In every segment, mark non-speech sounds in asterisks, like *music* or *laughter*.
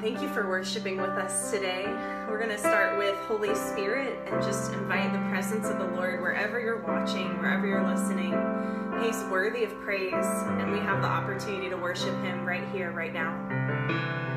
Thank you for worshiping with us today. We're going to start with Holy Spirit and just invite the presence of the Lord wherever you're watching, wherever you're listening. He's worthy of praise, and we have the opportunity to worship Him right here, right now.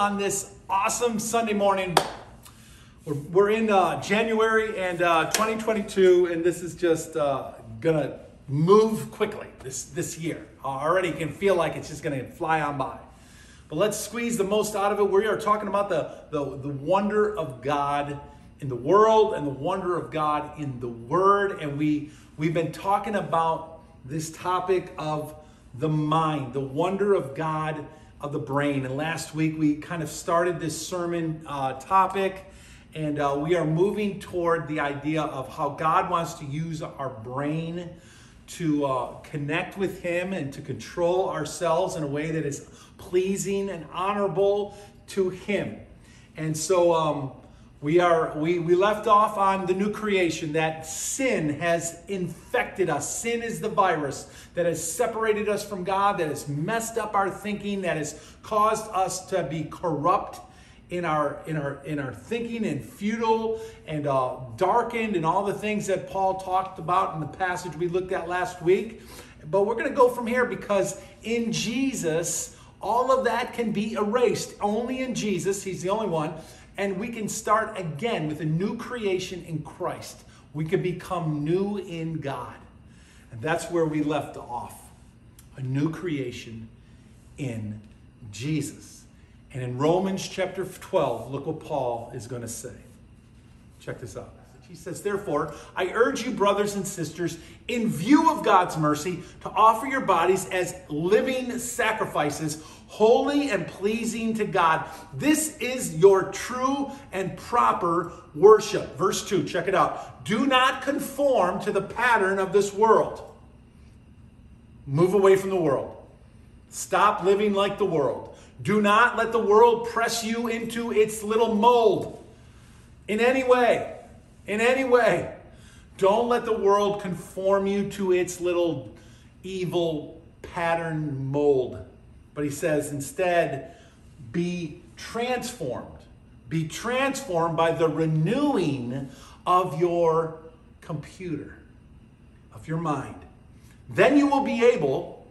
On this awesome Sunday morning. We're, we're in uh, January and uh, 2022, and this is just uh, gonna move quickly this, this year. already can feel like it's just gonna fly on by. But let's squeeze the most out of it. We are talking about the, the, the wonder of God in the world and the wonder of God in the Word. And we, we've been talking about this topic of the mind, the wonder of God of the brain. And last week we kind of started this sermon uh, topic, and uh, we are moving toward the idea of how God wants to use our brain to uh, connect with Him and to control ourselves in a way that is pleasing and honorable to Him. And so, um, we are we, we left off on the new creation that sin has infected us. Sin is the virus that has separated us from god that has messed up our thinking that has caused us to be corrupt in our in our in our thinking and futile and uh, darkened and all the things that paul talked about in the passage we looked at last week. But we're going to go from here because in jesus all of that can be erased. Only in jesus he's the only one and we can start again with a new creation in Christ. We can become new in God. And that's where we left off a new creation in Jesus. And in Romans chapter 12, look what Paul is going to say. Check this out. He says, Therefore, I urge you, brothers and sisters, in view of God's mercy, to offer your bodies as living sacrifices holy and pleasing to God. This is your true and proper worship. Verse 2, check it out. Do not conform to the pattern of this world. Move away from the world. Stop living like the world. Do not let the world press you into its little mold in any way. In any way. Don't let the world conform you to its little evil pattern mold. But he says instead, be transformed. Be transformed by the renewing of your computer, of your mind. Then you will be able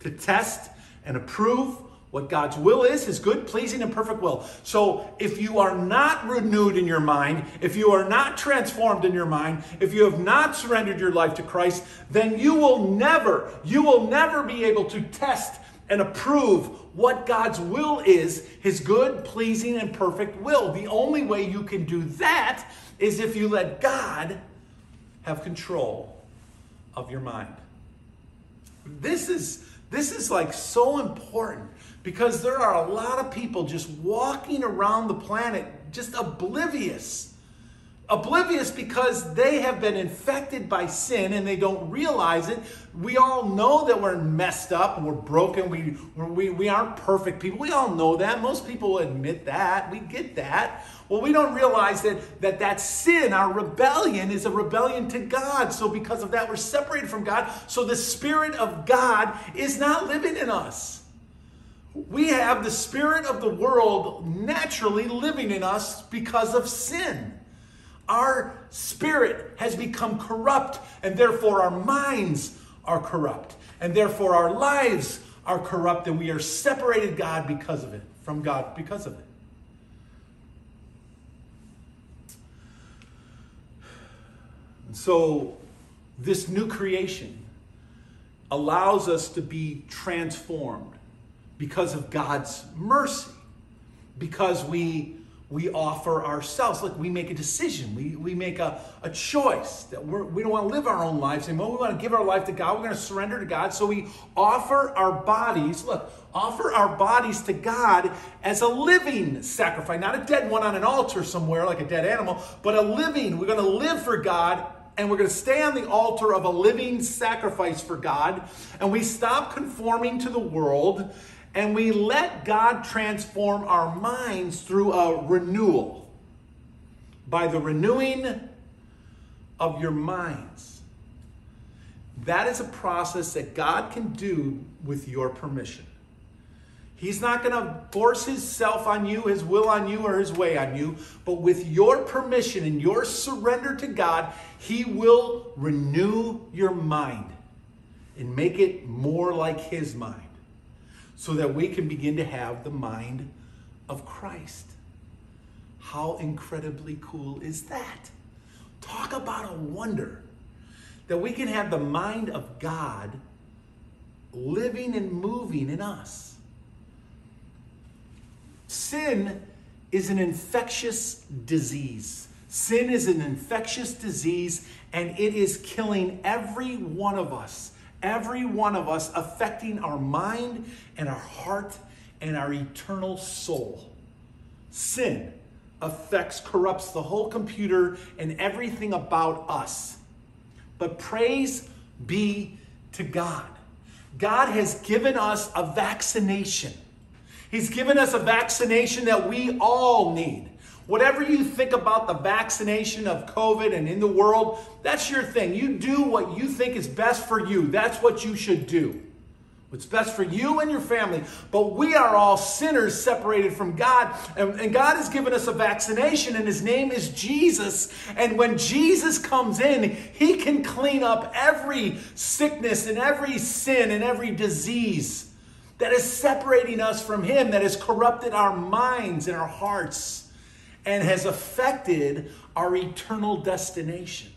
to test and approve what God's will is, his good, pleasing, and perfect will. So if you are not renewed in your mind, if you are not transformed in your mind, if you have not surrendered your life to Christ, then you will never, you will never be able to test and approve what God's will is, his good, pleasing, and perfect will. The only way you can do that is if you let God have control of your mind. This is this is like so important because there are a lot of people just walking around the planet just oblivious Oblivious because they have been infected by sin and they don't realize it. We all know that we're messed up we're broken. We, we, we aren't perfect people. We all know that. Most people admit that. We get that. Well, we don't realize that, that that sin, our rebellion, is a rebellion to God. So, because of that, we're separated from God. So, the Spirit of God is not living in us. We have the Spirit of the world naturally living in us because of sin. Our spirit has become corrupt, and therefore our minds are corrupt, and therefore our lives are corrupt, and we are separated God because of it, from God because of it. And so this new creation allows us to be transformed because of God's mercy, because we we offer ourselves. Look, we make a decision. We, we make a, a choice that we're, we don't want to live our own lives anymore. We want to give our life to God. We're going to surrender to God. So we offer our bodies, look, offer our bodies to God as a living sacrifice, not a dead one on an altar somewhere like a dead animal, but a living. We're going to live for God and we're going to stay on the altar of a living sacrifice for God. And we stop conforming to the world and we let God transform our minds through a renewal by the renewing of your minds. That is a process that God can do with your permission. He's not going to force himself on you, his will on you, or his way on you, but with your permission and your surrender to God, he will renew your mind and make it more like his mind so that we can begin to have the mind of Christ. How incredibly cool is that? Talk about a wonder that we can have the mind of God living and moving in us. Sin is an infectious disease. Sin is an infectious disease, and it is killing every one of us every one of us, affecting our mind and our heart and our eternal soul. Sin affects, corrupts the whole computer and everything about us. But praise be to God. God has given us a vaccination. He's given us a vaccination that we all need. Whatever you think about the vaccination of COVID and in the world, that's your thing. You do what you think is best for you. That's what you should do. What's best for you and your family. But we are all sinners separated from God. And, and, God has given us a vaccination, and His name is Jesus. And when Jesus comes in, He can clean up every sickness and every sin and every disease that is separating us from Him, that has corrupted our minds and our hearts and has affected our eternal destination.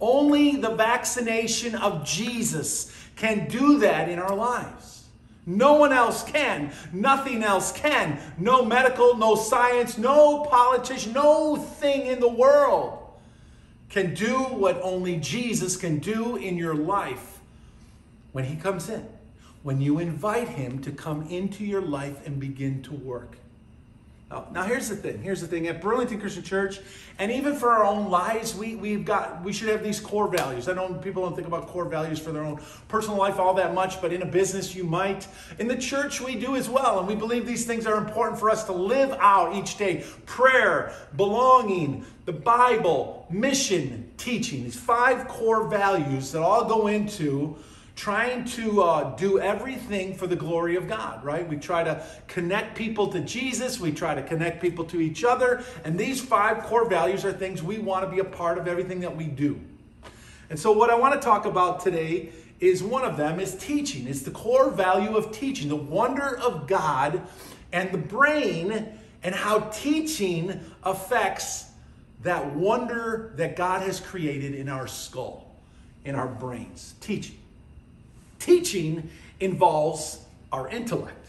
Only the vaccination of Jesus can do that in our lives. No one else can. Nothing else can. No medical, no science, no politician, no thing in the world can do what only Jesus can do in your life when he comes in. when you invite Him to come into your life and begin to work. Now, now, here's the thing. Here's the thing. At Burlington Christian Church, and even for our own lives, we, we've got we should have these core values. I know people don't think about core values for their own personal life all that much, but in a business you might. In the church we do as well, and we believe these things are important for us to live out each day. Prayer, belonging, the Bible, mission, teaching. These five core values that all go into trying to uh, do everything for the glory of God, right? We try to connect people to Jesus, we try to connect people to each other, and these five core values are things we want to be a part of everything that we do. And so, what I want to talk about today is one of them is teaching. It's the core value of teaching, the wonder of God and the brain, and how teaching affects that wonder that God has created in our skull, in our brains. Teaching. Teaching involves our intellect,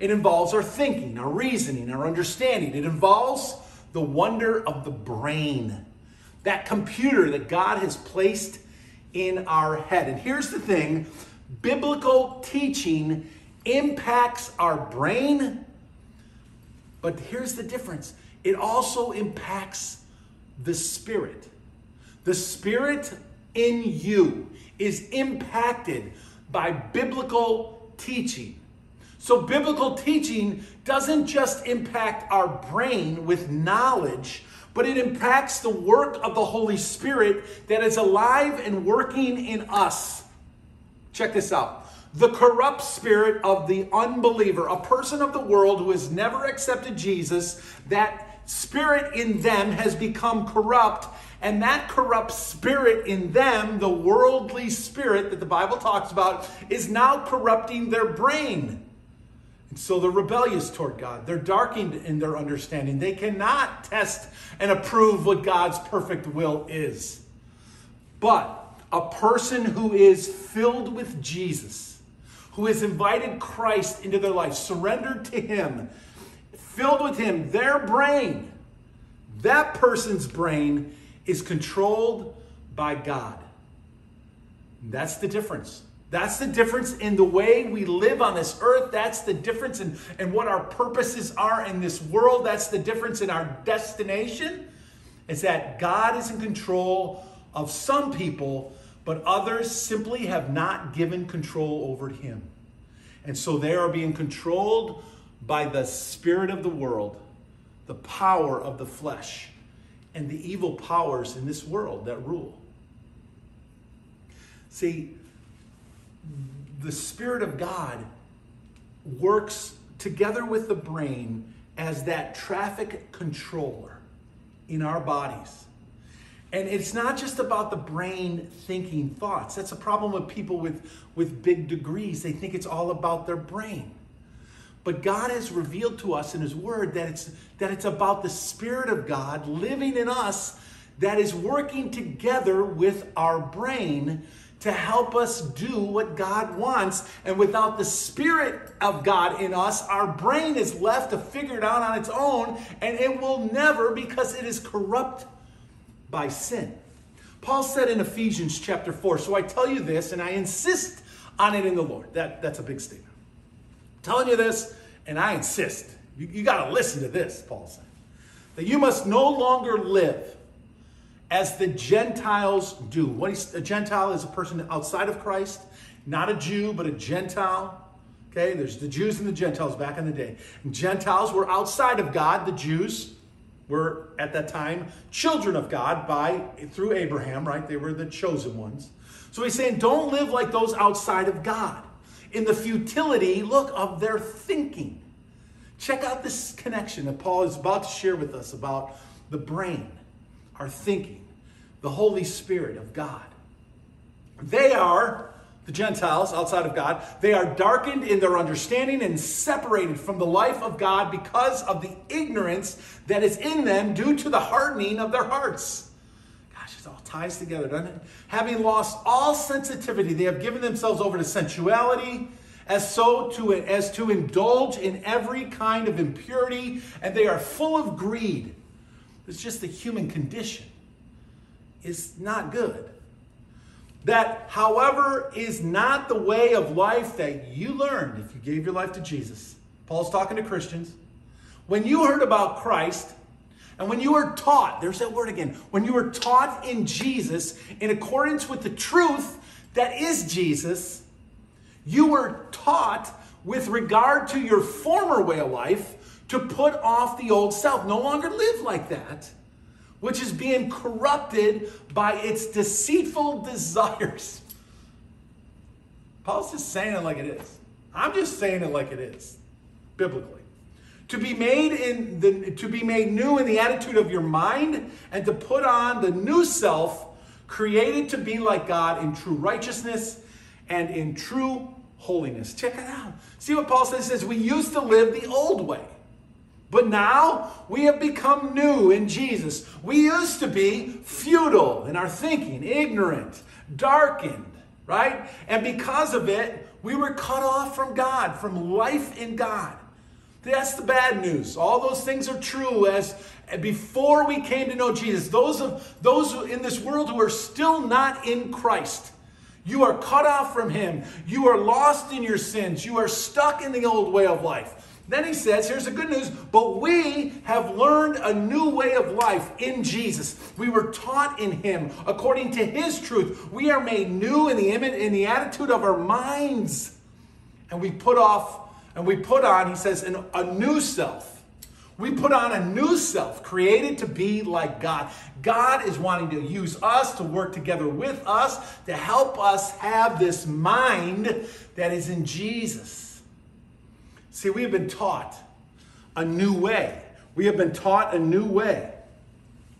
it involves our thinking, our reasoning, our understanding. It involves the wonder of the brain, that computer that God has placed in our head. And here's the thing biblical teaching impacts our brain, but here's the difference it also impacts the spirit. The spirit in you is impacted by biblical teaching. So, biblical teaching doesn't just impact our brain with knowledge, but it impacts the work of the Holy Spirit that is alive and working in us. Check this out. The corrupt spirit of the unbeliever, a person of the world who has never accepted Jesus, that spirit in them has become corrupt and that corrupt spirit in them, the worldly spirit that the Bible talks about, is now corrupting their brain. And so they're rebellious toward God. They're darkened in their understanding. They cannot test and approve what God's perfect will is. But a person who is filled with Jesus, who has invited Christ into their life, surrendered to Him, filled with Him, their brain, that person's brain is controlled by God. That's the difference. That's the difference in the way we live on this earth. That's the difference in, in what our purposes are in this world. That's the difference in our destination. Is that God is in control of some people, but others simply have not given control over Him. And so they are being controlled by the spirit of the world, the power of the flesh and the evil powers in this world that rule. See, the Spirit of God works together with the brain as that traffic controller in our bodies. And it's not just about the brain thinking thoughts. That's a problem with people with, with big degrees. They think it's all about their brain. But God has revealed to us in His Word that it's, that it's about the Spirit of God living in us that is working together with our brain to help us do what God wants. And without the Spirit of God in us, our brain is left to figure it out on its own, and it will never because it is corrupt by sin. Paul said in Ephesians chapter 4, so I tell you this, and I insist on it in the Lord. That, that's a big statement. Telling you this and I insist, you, you got to listen to this, Paul said, that you must no longer live as the Gentiles do. What a Gentile is a person outside of Christ, not a Jew, but a Gentile. Okay, there's the Jews and the Gentiles back in the day. And Gentiles were outside of God. The Jews were at that time children of God by through Abraham, right? They were the chosen ones. So he's saying, don't live like those outside of God in the futility, look, of their thinking. Check out this connection that Paul is about to share with us about the brain, our thinking, the Holy Spirit of God. They are, the Gentiles outside of God, they are darkened in their understanding and separated from the life of God because of the ignorance that is in them due to the hardening of their hearts ties together, doesn't it? Having lost all sensitivity, they have given themselves over to sensuality, as so to it, as to indulge in every kind of impurity, and they are full of greed. It's just the human condition. It's not good. That, however, is not the way of life that you learned if you gave your life to Jesus. Paul's talking to Christians. When you heard about Christ, and when you were taught, there's that word again, when you were taught in Jesus in accordance with the truth that is Jesus, you were taught with regard to your former way of life to put off the old self. No longer live like that, which is being corrupted by its deceitful desires. Paul's just saying it like it is. I'm just saying it like it is, biblically to be made in the to be made new in the attitude of your mind and to put on the new self created to be like God in true righteousness and in true holiness. Check it out. See what Paul says? He says we used to live the old way. But now we have become new in Jesus. We used to be futile in our thinking, ignorant, darkened, right? And because of it, we were cut off from God, from life in God. That's the bad news. All those things are true as before we came to know Jesus. Those of those in this world who are still not in Christ. You are cut off from him. You are lost in your sins. You are stuck in the old way of life. Then he says, here's the good news, but we have learned a new way of life in Jesus. We were taught in him according to his truth. We are made new in the image in the attitude of our minds. And we put off and we put on, he says, an, a new self. We put on a new self created to be like God. God is wanting to use us to work together with us to help us have this mind that is in Jesus. See, we have been taught a new way. We have been taught a new way.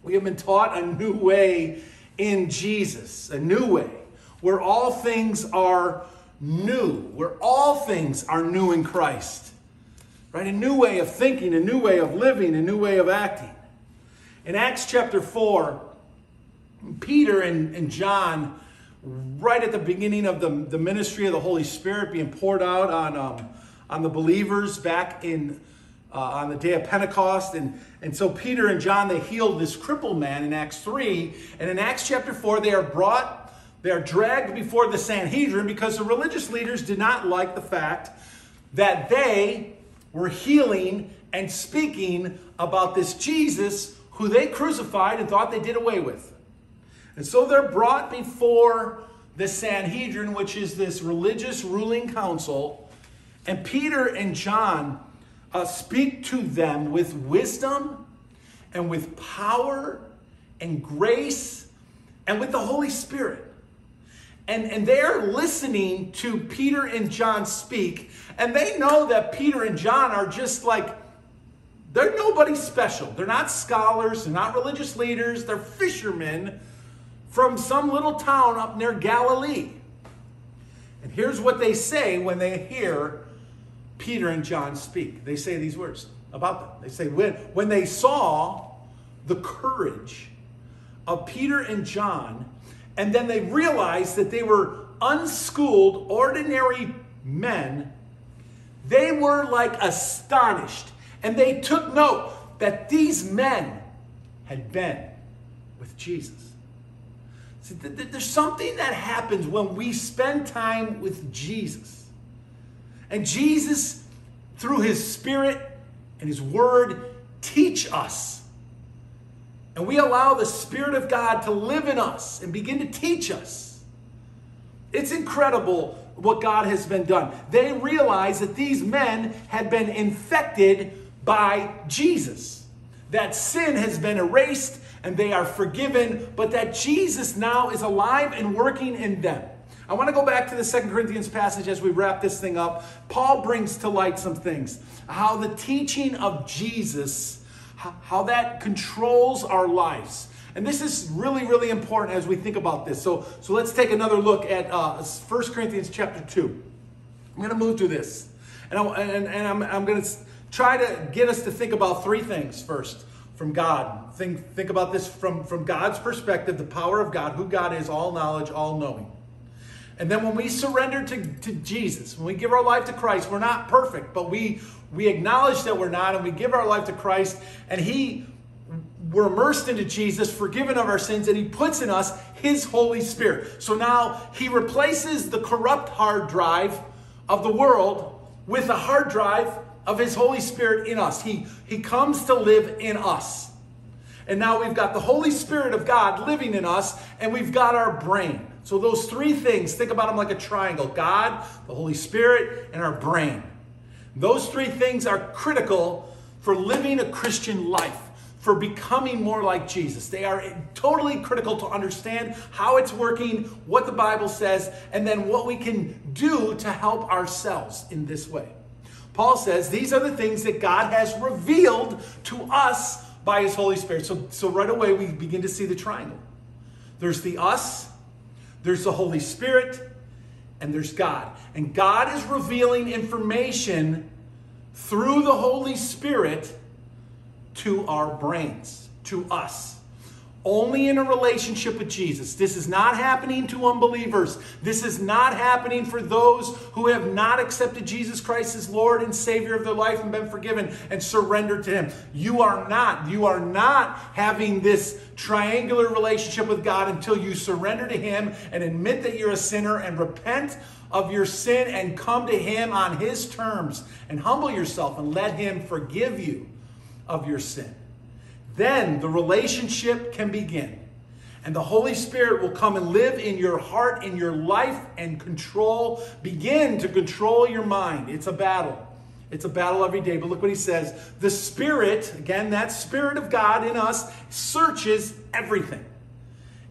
We have been taught a new way in Jesus, a new way where all things are new, where all things are new in Christ. Right? A new way of thinking, a new way of living, a new way of acting. In Acts chapter 4, Peter and, and John, right at the beginning of the, the ministry of the Holy Spirit being poured out on, um, on the believers back in uh, on the day of Pentecost. And, and so Peter and John, they healed this crippled man in Acts 3. And in Acts chapter 4, they are brought they are dragged before the Sanhedrin because the religious leaders did not like the fact that they were healing and speaking about this Jesus who they crucified and thought they did away with. And so they're brought before the Sanhedrin, which is this religious ruling council, and Peter and John uh, speak to them with wisdom and with power and grace and with the Holy Spirit and, and they're listening to Peter and John speak, and they know that Peter and John are just like, they're nobody special. They're not scholars, they're not religious leaders, they're fishermen from some little town up near Galilee. And here's what they say when they hear Peter and John speak. They say these words about them. They say, when, when they saw the courage of Peter and John and then they realized that they were unschooled, ordinary men. They were like astonished. And they took note that these men had been with Jesus. See, there's something that happens when we spend time with Jesus. And Jesus, through his Spirit and his Word, teach us and we allow the Spirit of God to live in us and begin to teach us. It's incredible what God has been done. They realized that these men had been infected by Jesus, that sin has been erased and they are forgiven, but that Jesus now is alive and working in them. I want to go back to the Second Corinthians passage as we wrap this thing up. Paul brings to light some things. How the teaching of Jesus how that controls our lives. And this is really, really important as we think about this. So, so let's take another look at uh, 1 Corinthians chapter 2. I'm going to move through this. And, I, and, and I'm, I'm going to try to get us to think about three things first from God. Think, think about this from, from God's perspective, the power of God, who God is, all knowledge, all knowing. And then when we surrender to, to Jesus, when we give our life to Christ, we're not perfect, but we, we acknowledge that we're not, and we give our life to Christ, and He we're immersed into Jesus, forgiven of our sins, and He puts in us His Holy Spirit. So now He replaces the corrupt hard drive of the world with a hard drive of His Holy Spirit in us. He, he comes to live in us. And now we've got the Holy Spirit of God living in us, and we've got our brain. So those three things, think about them like a triangle God, the Holy Spirit, and our brain. Those three things are critical for living a Christian life for becoming more like Jesus. They are totally critical to understand how it's working, what the Bible says, and then what we can do to help ourselves in this way. Paul says these are the things that God has revealed to us by his Holy Spirit. So, so right away we begin to see the triangle. There's the us, there's the Holy Spirit, and there's God. And God is revealing information through the Holy Spirit to our brains, to us. Only in a relationship with Jesus. This is not happening to unbelievers. This is not happening for those who have not accepted Jesus Christ as Lord and Savior of their life and been forgiven and surrendered to Him. You are not. You are not having this triangular relationship with God until you surrender to Him and admit that you're a sinner and repent of your sin and come to Him on His terms and humble yourself and let Him forgive you of your sin. Then the relationship can begin. And the Holy Spirit will come and live in your heart, in your life, and control, begin to control your mind. It's a battle. It's a battle every day. But look what he says. The Spirit, again, that Spirit of God in us, searches everything.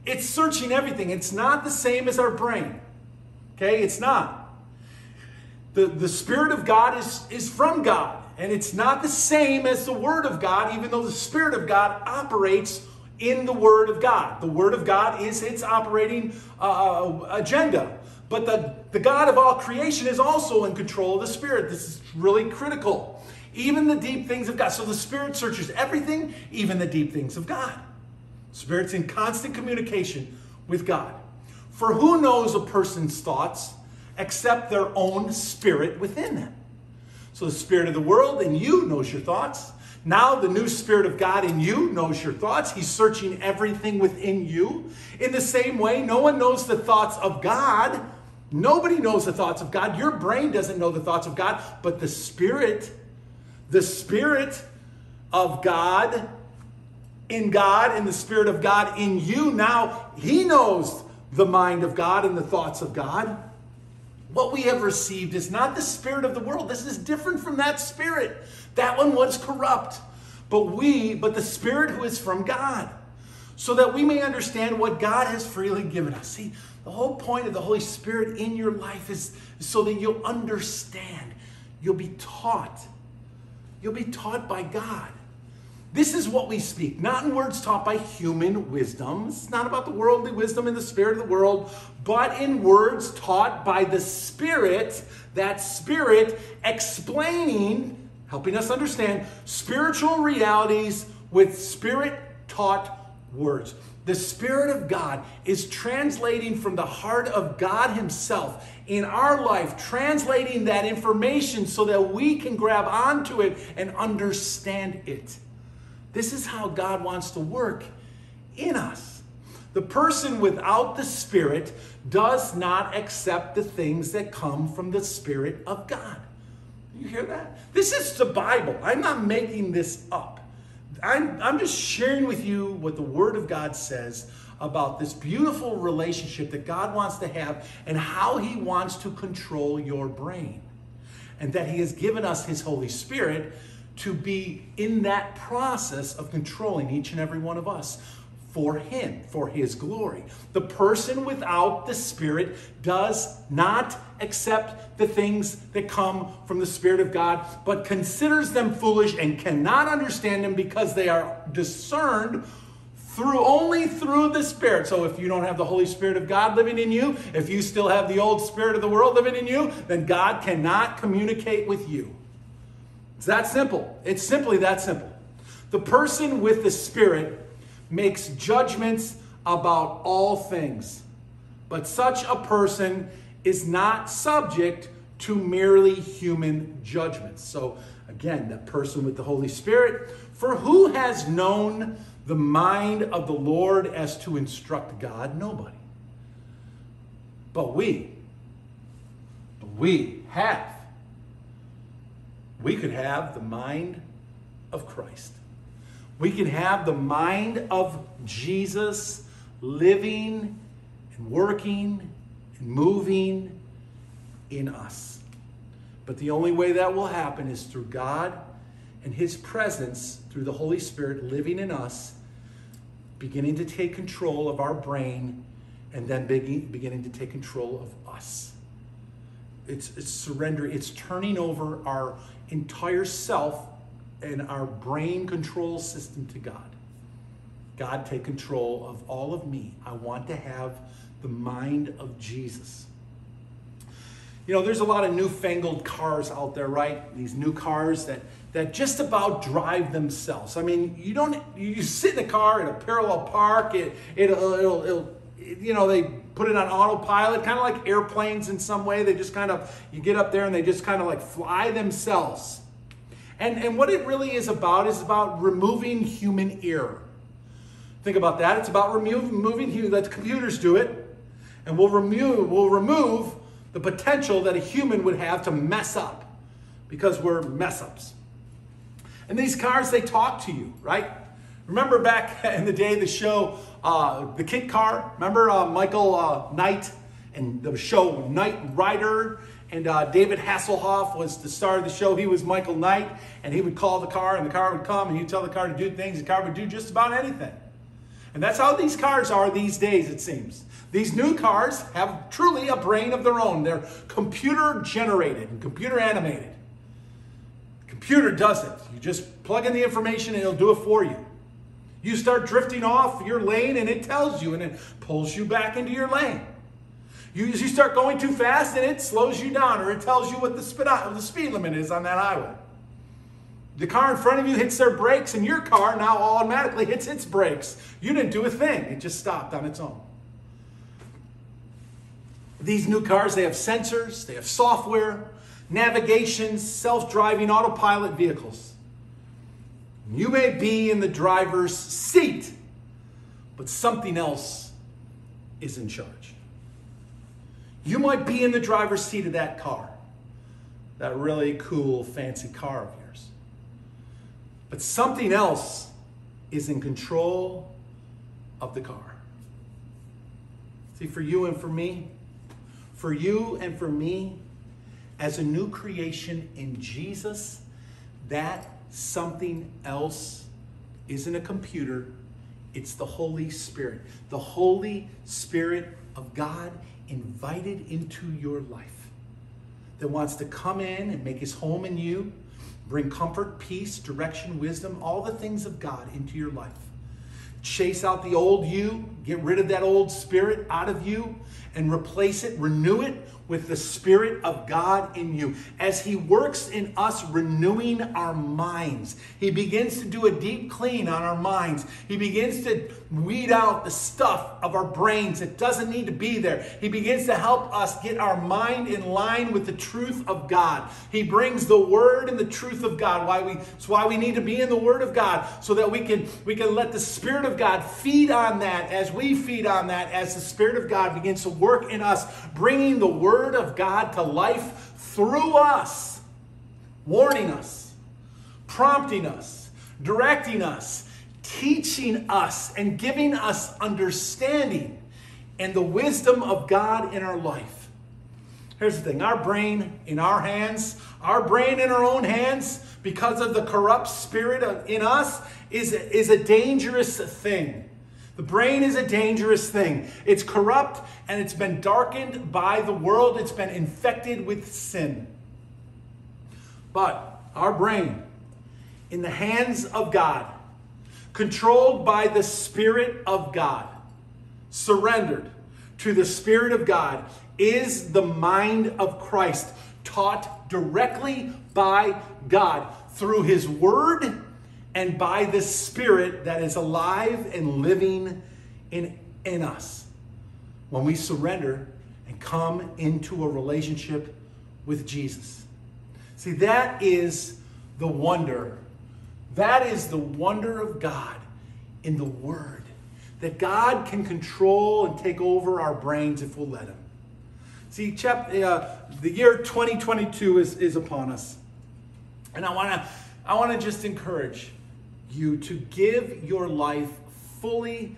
It's searching everything. It's not the same as our brain. Okay? It's not. The, the Spirit of God is, is from God. And it's not the same as the Word of God, even though the Spirit of God operates in the Word of God. The Word of God is its operating uh, agenda. But the, the God of all creation is also in control of the Spirit. This is really critical. Even the deep things of God. So the Spirit searches everything, even the deep things of God. Spirit's in constant communication with God. For who knows a person's thoughts except their own spirit within them? So the spirit of the world in you knows your thoughts. Now the new spirit of God in you knows your thoughts. He's searching everything within you. In the same way, no one knows the thoughts of God. Nobody knows the thoughts of God. Your brain doesn't know the thoughts of God, but the spirit, the spirit of God in God and the spirit of God in you now, he knows the mind of God and the thoughts of God. What we have received is not the spirit of the world. This is different from that spirit. That one was corrupt. But we, but the spirit who is from God, so that we may understand what God has freely given us. See, the whole point of the Holy Spirit in your life is so that you'll understand. You'll be taught. You'll be taught by God. This is what we speak, not in words taught by human wisdom. It's not about the worldly wisdom and the spirit of the world, but in words taught by the Spirit, that Spirit explaining, helping us understand spiritual realities with Spirit taught words. The Spirit of God is translating from the heart of God Himself in our life, translating that information so that we can grab onto it and understand it. This is how God wants to work in us. The person without the Spirit does not accept the things that come from the Spirit of God. You hear that? This is the Bible. I'm not making this up. I'm, I'm just sharing with you what the Word of God says about this beautiful relationship that God wants to have and how He wants to control your brain. And that He has given us His Holy Spirit to be in that process of controlling each and every one of us for Him, for His glory. The person without the Spirit does not accept the things that come from the Spirit of God, but considers them foolish and cannot understand them because they are discerned through only through the spirit so if you don't have the holy spirit of god living in you if you still have the old spirit of the world living in you then god cannot communicate with you it's that simple. It's simply that simple. The person with the Spirit makes judgments about all things, but such a person is not subject to merely human judgments. So, again, that person with the Holy Spirit, for who has known the mind of the Lord as to instruct God? Nobody. But we, but we have. We could have the mind of Christ. We can have the mind of Jesus living and working and moving in us. But the only way that will happen is through God and His presence, through the Holy Spirit living in us, beginning to take control of our brain, and then beginning to take control of us. It's, it's surrender, it's turning over our entire self and our brain control system to God. God, take control of all of me. I want to have the mind of Jesus. You know, there's a lot of newfangled cars out there, right? These new cars that that just about drive themselves. I mean, you don't you sit in a car in a parallel park. It it'll, it'll, it'll you know they put it on autopilot, kind of like airplanes in some way. They just kind of you get up there and they just kind of like fly themselves. And and what it really is about is about removing human error. Think about that. It's about removing, let computers do it, and we'll remove we'll remove the potential that a human would have to mess up because we're mess ups. And these cars, they talk to you, right? Remember back *laughs* in the day, the show, uh, the KITT car? Remember uh, Michael uh, Knight and the show Knight Rider? And uh, David Hasselhoff was the star of the show. He was Michael Knight, and he would call the car, and the car would come, and he'd tell the car to do things. The car would do just about anything. And that's how these cars are these days, it seems. These new cars have truly a brain of their own. They're computer generated and computer animated. The computer does it. You just plug in the information and it'll do it for you. You start drifting off your lane and it tells you and it pulls you back into your lane. You, you start going too fast and it slows you down or it tells you what the speed, uh, the speed limit is on that highway. The car in front of you hits their brakes and your car now automatically hits its brakes. You didn't do a thing. It just stopped on its own. These new cars, they have sensors, they have software, navigation, self driving autopilot vehicles. You may be in the driver's seat, but something else is in charge. You might be in the driver's seat of that car, that really cool, fancy car of yours. But something else is in control of the car. See, for you and for me, for you and for me as a new creation in Jesus, that something else isn't a computer, it's the Holy Spirit. The Holy Spirit of God invited into your life that wants to come in and make his home in you, bring comfort, peace, direction, wisdom, all the things of God into your life. Chase out the old you, get rid of that old spirit out of you, and replace it, renew it with the Spirit of God in you. As He works in us, renewing our minds, He begins to do a deep clean on our minds. He begins to weed out the stuff of our brains that doesn't need to be there. He begins to help us get our mind in line with the truth of God. He brings the Word and the truth of God. Why we, it's why we need to be in the Word of God so that we can, we can let the Spirit of God feed on that as we feed on that, as the Spirit of God begins to work in us, bringing the Word Word of God to life through us, warning us, prompting us, directing us, teaching us, and giving us understanding and the wisdom of God in our life. Here's the thing our brain in our hands, our brain in our own hands, because of the corrupt spirit in us, is, is a dangerous thing. The brain is a dangerous thing. It's corrupt and it's been darkened by the world, it's been infected with sin. But our brain, in the hands of God, controlled by the Spirit of God, surrendered to the Spirit of God, is the mind of Christ, taught directly by God through His Word and by the Spirit that is alive and living in, in us. When we surrender and come into a relationship with Jesus. See, that is the wonder. That is the wonder of God in the Word. That God can control and take over our brains if we'll let Him. See, chap, uh, the year 2022 is, is upon us. And I want to I want to just encourage you to give your life fully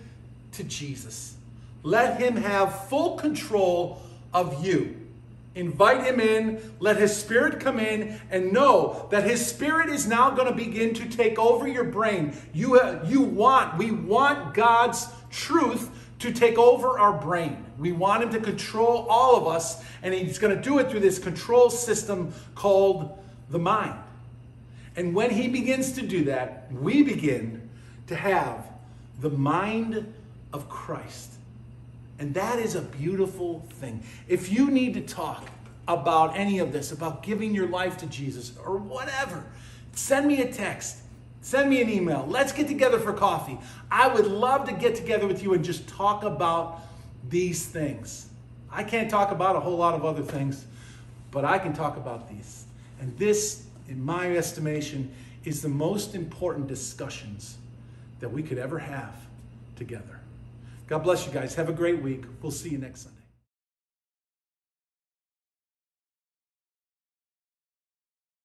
to Jesus. Let him have full control of you. Invite him in, let his spirit come in, and know that his spirit is now going to begin to take over your brain. You, uh, you want, we want God's truth to take over our brain. We want him to control all of us, and he's going to do it through this control system called the mind. And when he begins to do that, we begin to have the mind of Christ. And that is a beautiful thing. If you need to talk about any of this, about giving your life to Jesus or whatever, send me a text. Send me an email. Let's get together for coffee. I would love to get together with you and just talk about these things. I can't talk about a whole lot of other things, but I can talk about these. And this in my estimation, is the most important discussions that we could ever have together. God bless you guys. Have a great week. We'll see you next Sunday.